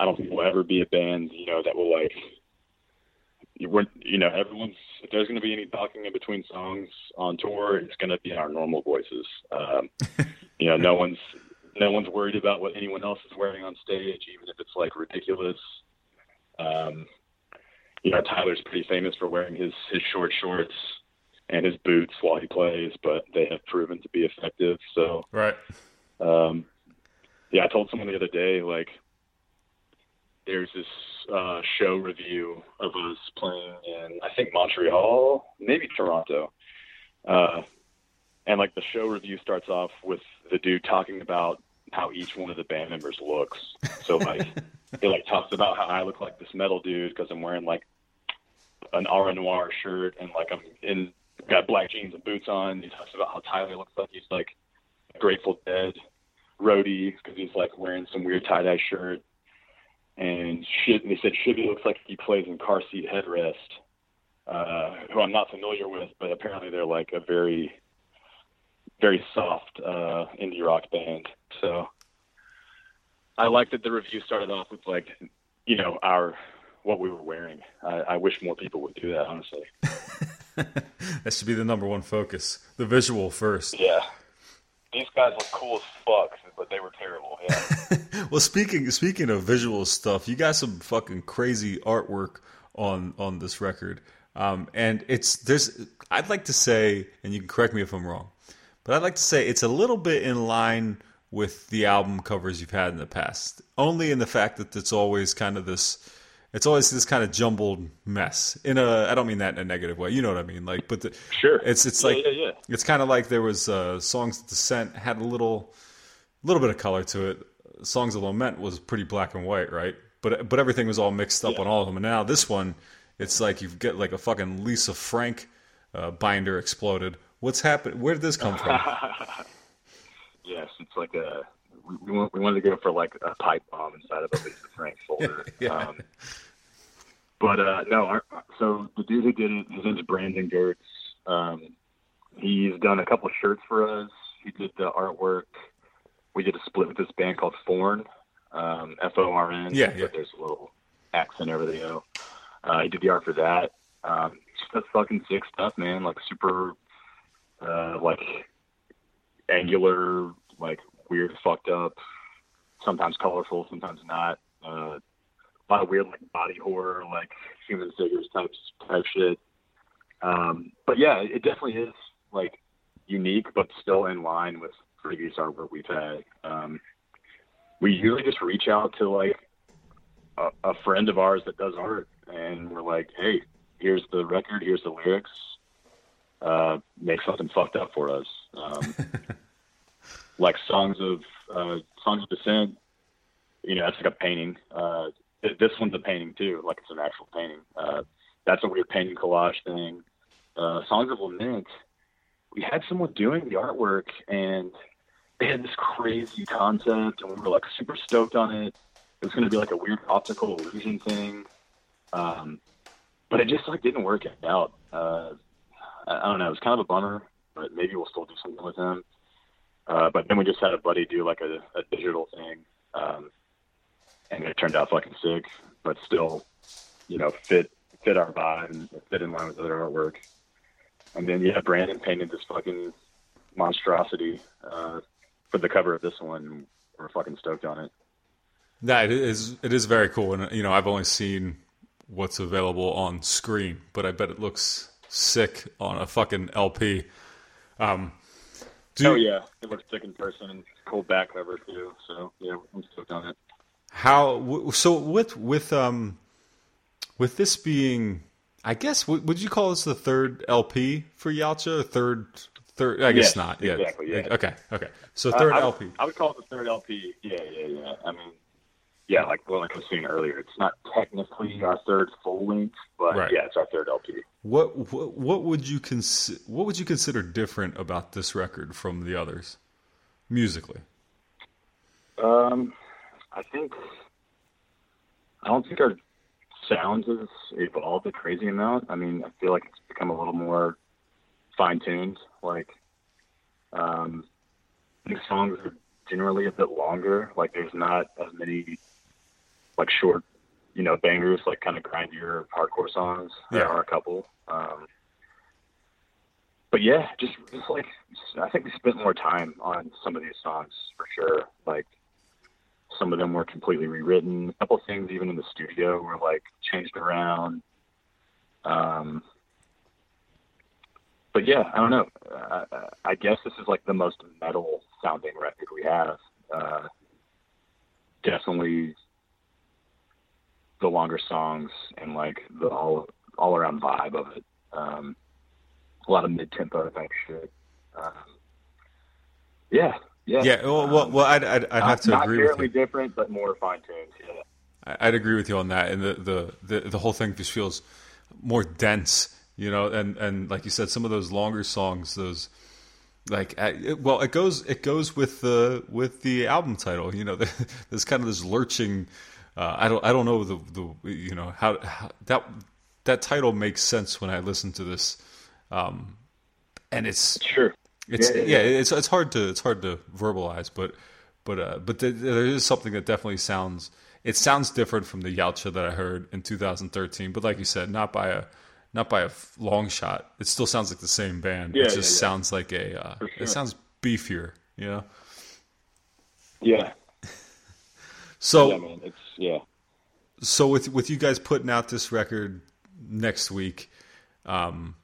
I don't think we'll ever be a band, you know, that will like, you you know, everyone's, if there's going to be any talking in between songs on tour, it's going to be our normal voices. Um, [laughs] you know, no one's, no one's worried about what anyone else is wearing on stage, even if it's like ridiculous. Um, you know, Tyler's pretty famous for wearing his, his short shorts and his boots while he plays, but they have proven to be effective. So, Right. um, yeah, I told someone the other day, like, there's this uh, show review of us playing in, I think, Montreal, maybe Toronto. Uh, and, like, the show review starts off with the dude talking about how each one of the band members looks. So, like, he, like, talks about how I look like this metal dude because I'm wearing, like, an R Noir shirt and, like, I'm in, got black jeans and boots on. He talks about how Tyler looks like he's, like, Grateful Dead roadie because he's like wearing some weird tie dye shirt. And and they said Shibby looks like he plays in car seat headrest, uh, who I'm not familiar with, but apparently they're like a very, very soft uh, indie rock band. So I like that the review started off with like, you know, our what we were wearing. I, I wish more people would do that, honestly. [laughs] that should be the number one focus. The visual first. Yeah. These guys look cool as fuck, but they were terrible. Yeah. [laughs] Well, speaking speaking of visual stuff, you got some fucking crazy artwork on on this record, um, and it's there's I'd like to say, and you can correct me if I'm wrong, but I'd like to say it's a little bit in line with the album covers you've had in the past, only in the fact that it's always kind of this. It's always this kind of jumbled mess. In a, I don't mean that in a negative way. You know what I mean? Like, but the, Sure. it's it's like yeah, yeah. it's kind of like there was uh, songs descent had a little little bit of color to it. Songs of Lament was pretty black and white, right? But but everything was all mixed up on all of them. And now this one, it's like you've got like a fucking Lisa Frank uh, binder exploded. What's happened? Where did this come from? [laughs] Yes, it's like a we, we, want, we wanted to go for like a pipe bomb inside of a Lisa Frank folder. [laughs] Yeah. um, but uh, no, our, so the dude who did it, his name's Brandon Gertz. Um, he's done a couple shirts for us. He did the artwork. We did a split with this band called Forn, um, F O R N. Yeah, yeah. There's a little accent over the O. Uh, he did the art for that. Um, just that's fucking sick stuff, man. Like super, uh, like angular, like weird, fucked up, sometimes colorful, sometimes not. Uh, a lot of weird, like body horror, like human figures type type shit. Um, but yeah, it definitely is like unique, but still in line with previous artwork we've had. Um, we usually just reach out to like a, a friend of ours that does art, and we're like, hey, here's the record, here's the lyrics. Uh, make something fucked up for us. Um, [laughs] like songs of uh, songs of descent. You know, that's like a painting. Uh, th- this one's a painting too, like it's an actual painting. Uh, that's a weird painting collage thing. Uh, songs of lament. We had someone doing the artwork, and they had this crazy concept, and we were like super stoked on it. It was going to be like a weird optical illusion thing, um, but it just like didn't work out. Uh, I, don't know. It was kind of a bummer, but maybe we'll still do something with him. Uh, but then we just had a buddy do like a, a digital thing, um, and it turned out fucking sick. But still, you know, fit fit our vibe and fit in line with other artwork. And then yeah, Brandon painted this fucking monstrosity uh, for the cover of this one. We're fucking stoked on it. That it is it is very cool, and you know I've only seen what's available on screen, but I bet it looks sick on a fucking LP. Um, do oh yeah, it looks sick in person and cool back cover too. So yeah, I'm stoked on it. How so with with um with this being I guess would you call this the third LP for Yautja? Third third I guess Yes, not. Yeah. exactly, yeah. Okay. Okay. So third I, I, LP. I would call it the third LP. Yeah, yeah, yeah. I mean, yeah, like I was saying earlier, it's not technically our third full length, but Right. yeah, it's our third LP. What, what what would you cons- what would you consider different about this record from the others? musically? Um, I think I don't think our sounds has evolved a crazy amount. I mean, I feel like it's become a little more fine tuned. Like, um, think songs are generally a bit longer. Like, there's not as many like short, you know, bangers like kind of grindier hardcore songs. There are a couple. Um, but yeah, just, just like I think we spent more time on some of these songs for sure. Like some of them were completely rewritten. A couple things even in the studio were like changed around. Um, but yeah, I don't know. Uh, I guess this is like the most metal sounding record we have. Uh, definitely the longer songs and like the all all around vibe of it. Um, a lot of mid tempo type shit. Um, yeah, yeah, Yeah. Well, well, Um, well I'd, I'd, I'd have to agree with you. different, but more fine tuned. Yeah. I'd agree with you on that, and the, the, the, the whole thing just feels more dense, you know. And, and like you said, some of those longer songs, those like it, well, it goes it goes with the with the album title, you know. [laughs] There's kind of this lurching. Uh, I don't I don't know the the you know how, how that that title makes sense when I listen to this, um, and it's Sure. it's yeah, Yeah, yeah, it's it's hard to it's hard to verbalize, but but uh, but th- there is something that definitely sounds it sounds different from the Yautja that I heard in 2013. But like you said, not by a not by a long shot. It still sounds like the same band. Yeah, it just yeah, yeah. sounds like a uh, sure. it sounds beefier, you know. Yeah. [laughs] So yeah, man. It's yeah. so with with you guys putting out this record next week, um,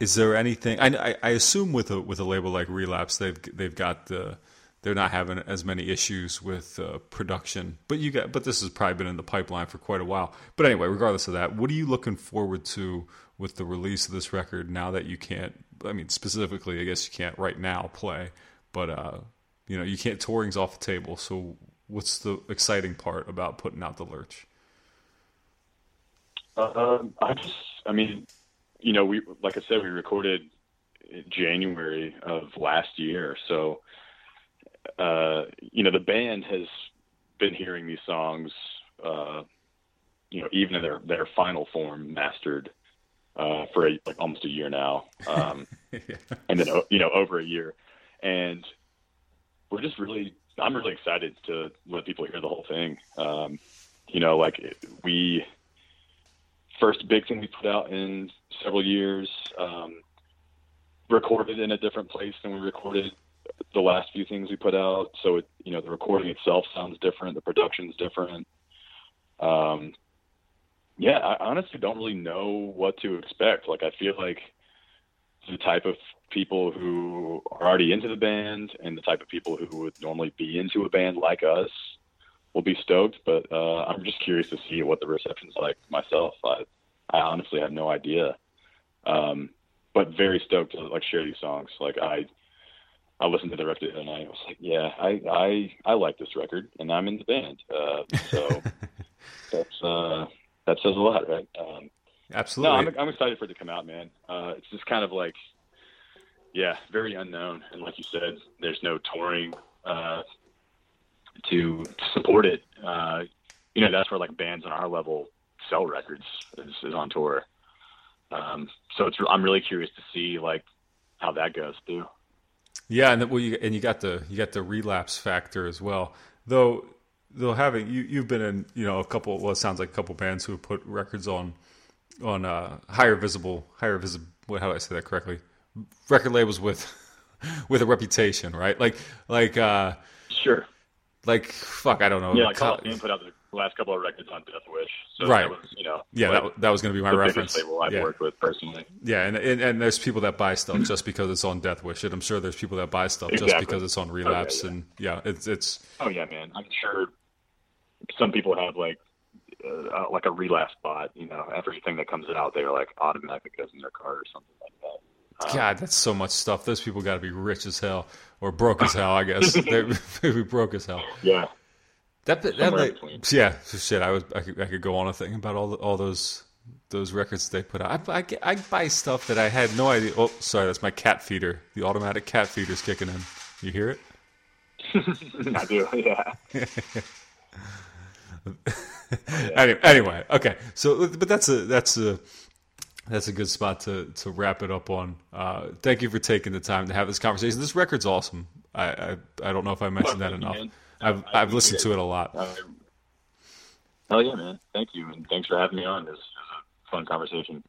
is there anything? I, I, assume with a with a label like Relapse, they've they've got the they're not having as many issues with uh, production. But you got but this has probably been in the pipeline for quite a while. But anyway, regardless of that, what are you looking forward to with the release of this record? Now that you can't, I mean specifically, I guess you can't right now play, but uh, you know you can't touring's off the table. So what's the exciting part about putting out the lurch? Um, I just, I mean, you know, we like I said, we recorded in January of last year, so uh, you know, the band has been hearing these songs, uh, you know, even in their their final form, mastered uh, for a, like almost a year now, um, [laughs] and then you know over a year, and we're just really, I'm really excited to let people hear the whole thing. Um, you know, like it- we first big thing we put out in several years. Um, recorded in a different place than we recorded the last few things we put out. So it, you know, the recording itself sounds different. The production's different. Um, yeah, I honestly don't really know what to expect. Like, I feel like the type of people who are already into the band and the type of people who would normally be into a band like us will be stoked. But uh, I'm just curious to see what the reception's like myself. I, I honestly have no idea. Um, but very stoked to like share these songs. Like I, I listened to the record and I was like, yeah, I, I, I like this record and I'm in the band. Uh, so [laughs] that's, uh, that says a lot, right? Um, no, Absolutely. I'm, I'm excited for it to come out, man. Uh, it's just kind of like, yeah, very unknown. And like you said, there's no touring uh, to support it. Uh, you know, that's where like bands on our level sell records is, is on tour. Um, so it's I'm really curious to see like how that goes too. Yeah, and the, well, you and you got the you got the relapse factor as well. Though, though having you you've been in you know a couple. Well, it sounds like a couple bands who have put records on on uh, higher visible higher visible. How do I say that correctly? Record labels with [laughs] with a reputation, right? Like like uh Sure. like fuck, I don't know. Yeah, like Co- Coliseum put out the last couple of records on Death Wish. So Right. that was, you know, yeah, like, that, that was going to be my reference. label I've yeah. worked with personally. Yeah, and, and and there's people that buy stuff just because it's on Death Wish, and I'm sure there's people that buy stuff just because it's on Relapse, yeah. and yeah, it's it's Oh yeah, man. I'm sure some people have like uh, like a relapse bot. You know, everything that comes out, they're like automatically goes in their car or something like that. Um, God, that's so much stuff. Those people got to be rich as hell or broke as hell. I guess [laughs] they're [laughs] maybe broke as hell. Yeah, That that like, yeah, shit. I was I could, I could go on a thing about all the, all those those records they put out. I, I, I buy stuff that I had no idea. Oh, sorry, that's my cat feeder. The automatic cat feeder's kicking in. You hear it? [laughs] I do. Yeah. [laughs] anyway, anyway, okay. So, but that's a that's a that's a good spot to to wrap it up on. Uh, thank you for taking the time to have this conversation. This record's awesome. I I, I don't know if I mentioned that enough. I've I've listened to it a lot. Uh, hell yeah, man! Thank you, and thanks for having me on. This was a fun conversation.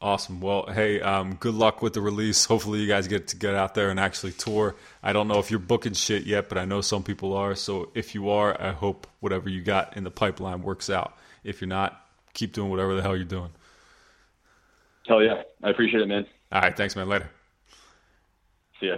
Awesome. Well, hey, um, good luck with the release. Hopefully, you guys get to get out there and actually tour. I don't know if you're booking shit yet, but I know some people are. So if you are, I hope whatever you got in the pipeline works out. If you're not, keep doing whatever the hell you're doing. Hell yeah. I appreciate it, man. All right. Thanks, man. Later. See ya.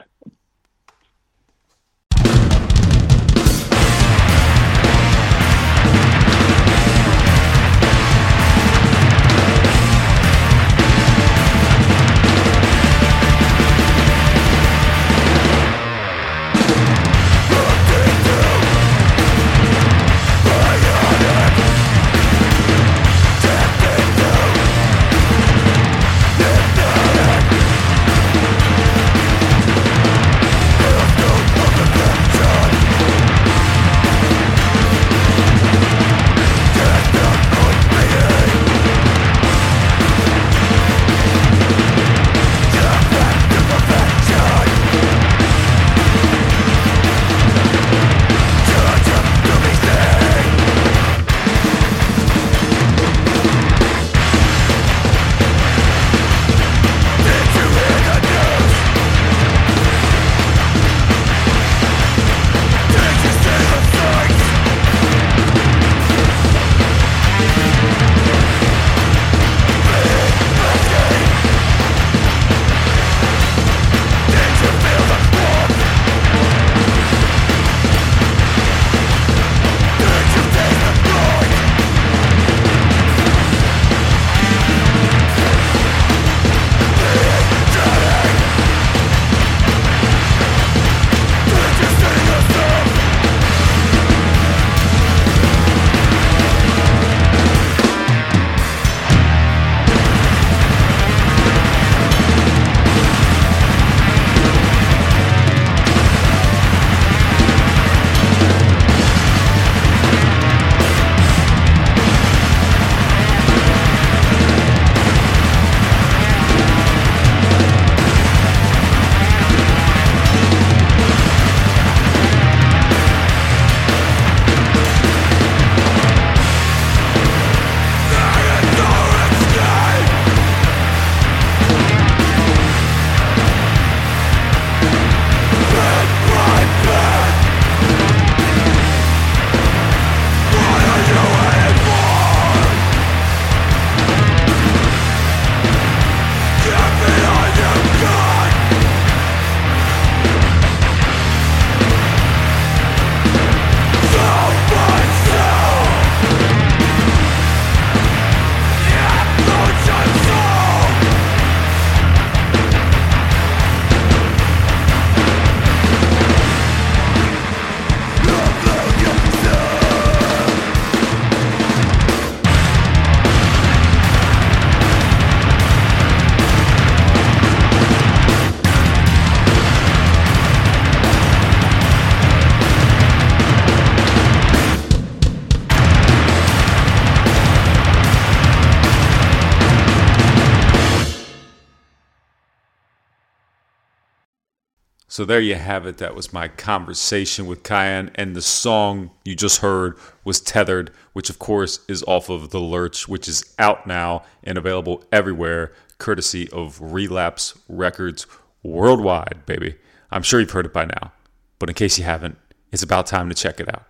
So there you have it. That was my conversation with Kayhan, and the song you just heard was Tethered, which of course is off of The Lurch, which is out now and available everywhere, courtesy of Relapse Records worldwide, baby. I'm sure you've heard it by now, but in case you haven't, it's about time to check it out.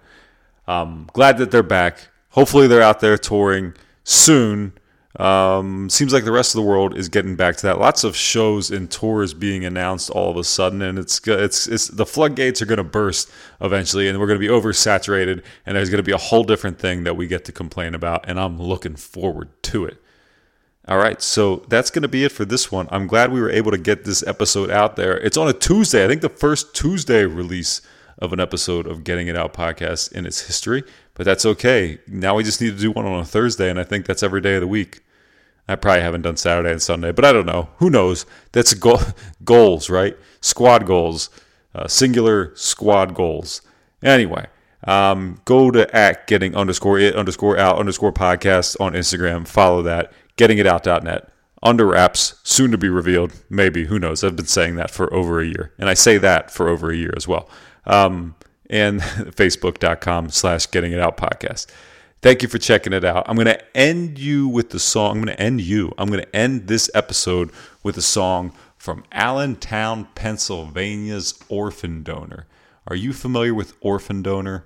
Um, glad that they're back. Hopefully, they're out there touring soon. Um, seems like the rest of the world is getting back to that. Lots of shows and tours being announced all of a sudden, and it's it's, it's the floodgates are going to burst eventually, and we're going to be oversaturated, and there's going to be a whole different thing that we get to complain about, and I'm looking forward to it. All right, so that's going to be it for this one. I'm glad we were able to get this episode out there. It's on a Tuesday, I think the first Tuesday release of an episode of Getting It Out podcast in its history, but that's okay. Now we just need to do one on a Thursday, and I think that's every day of the week. I probably haven't done Saturday and Sunday, but I don't know. Who knows? That's goals, right? Squad goals, uh, singular squad goals. Anyway, um, go to at getting underscore it underscore out underscore podcast on Instagram. Follow that. Gettingitout.net. Under wraps, soon to be revealed. Maybe, who knows? I've been saying that for over a year. And I say that for over a year as well. Um, and [laughs] facebook.com slash getting it out podcast. Thank you for checking it out. I'm going to end you with the song. I'm going to end you. I'm going to end this episode with a song from Allentown, Pennsylvania's Orphan Donor. Are you familiar with Orphan Donor?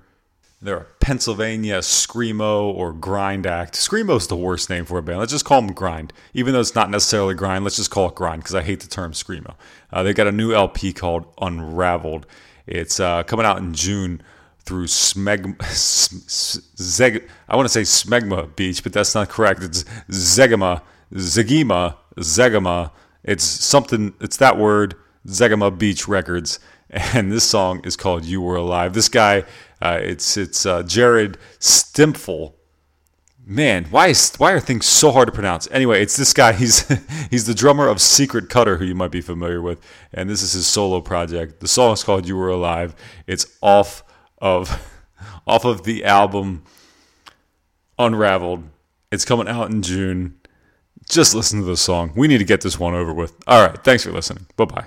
They're a Pennsylvania screamo or grind act. Screamo's the worst name for a band. Let's just call them grind, even though it's not necessarily grind. Let's just call it grind because I hate the term screamo. Uh, they got a new LP called Unraveled. It's uh, coming out in June through Smeg, Zeg, I want to say Smegma Beach, but that's not correct. It's Zegema, Zegema, Zegema. It's something. It's that word, Zegema Beach Records, and this song is called "You Were Alive." This guy, uh, it's it's uh, Jared Stimfel. Man, why is why are things so hard to pronounce? Anyway, it's this guy. [laughs] He's he's the drummer of Secret Cutter, who you might be familiar with, and this is his solo project. The song is called "You Were Alive." It's off of [laughs] off of the album Unraveled. It's coming out in June. Just listen to the song. We need to get this one over with. All right, thanks for listening. Bye bye.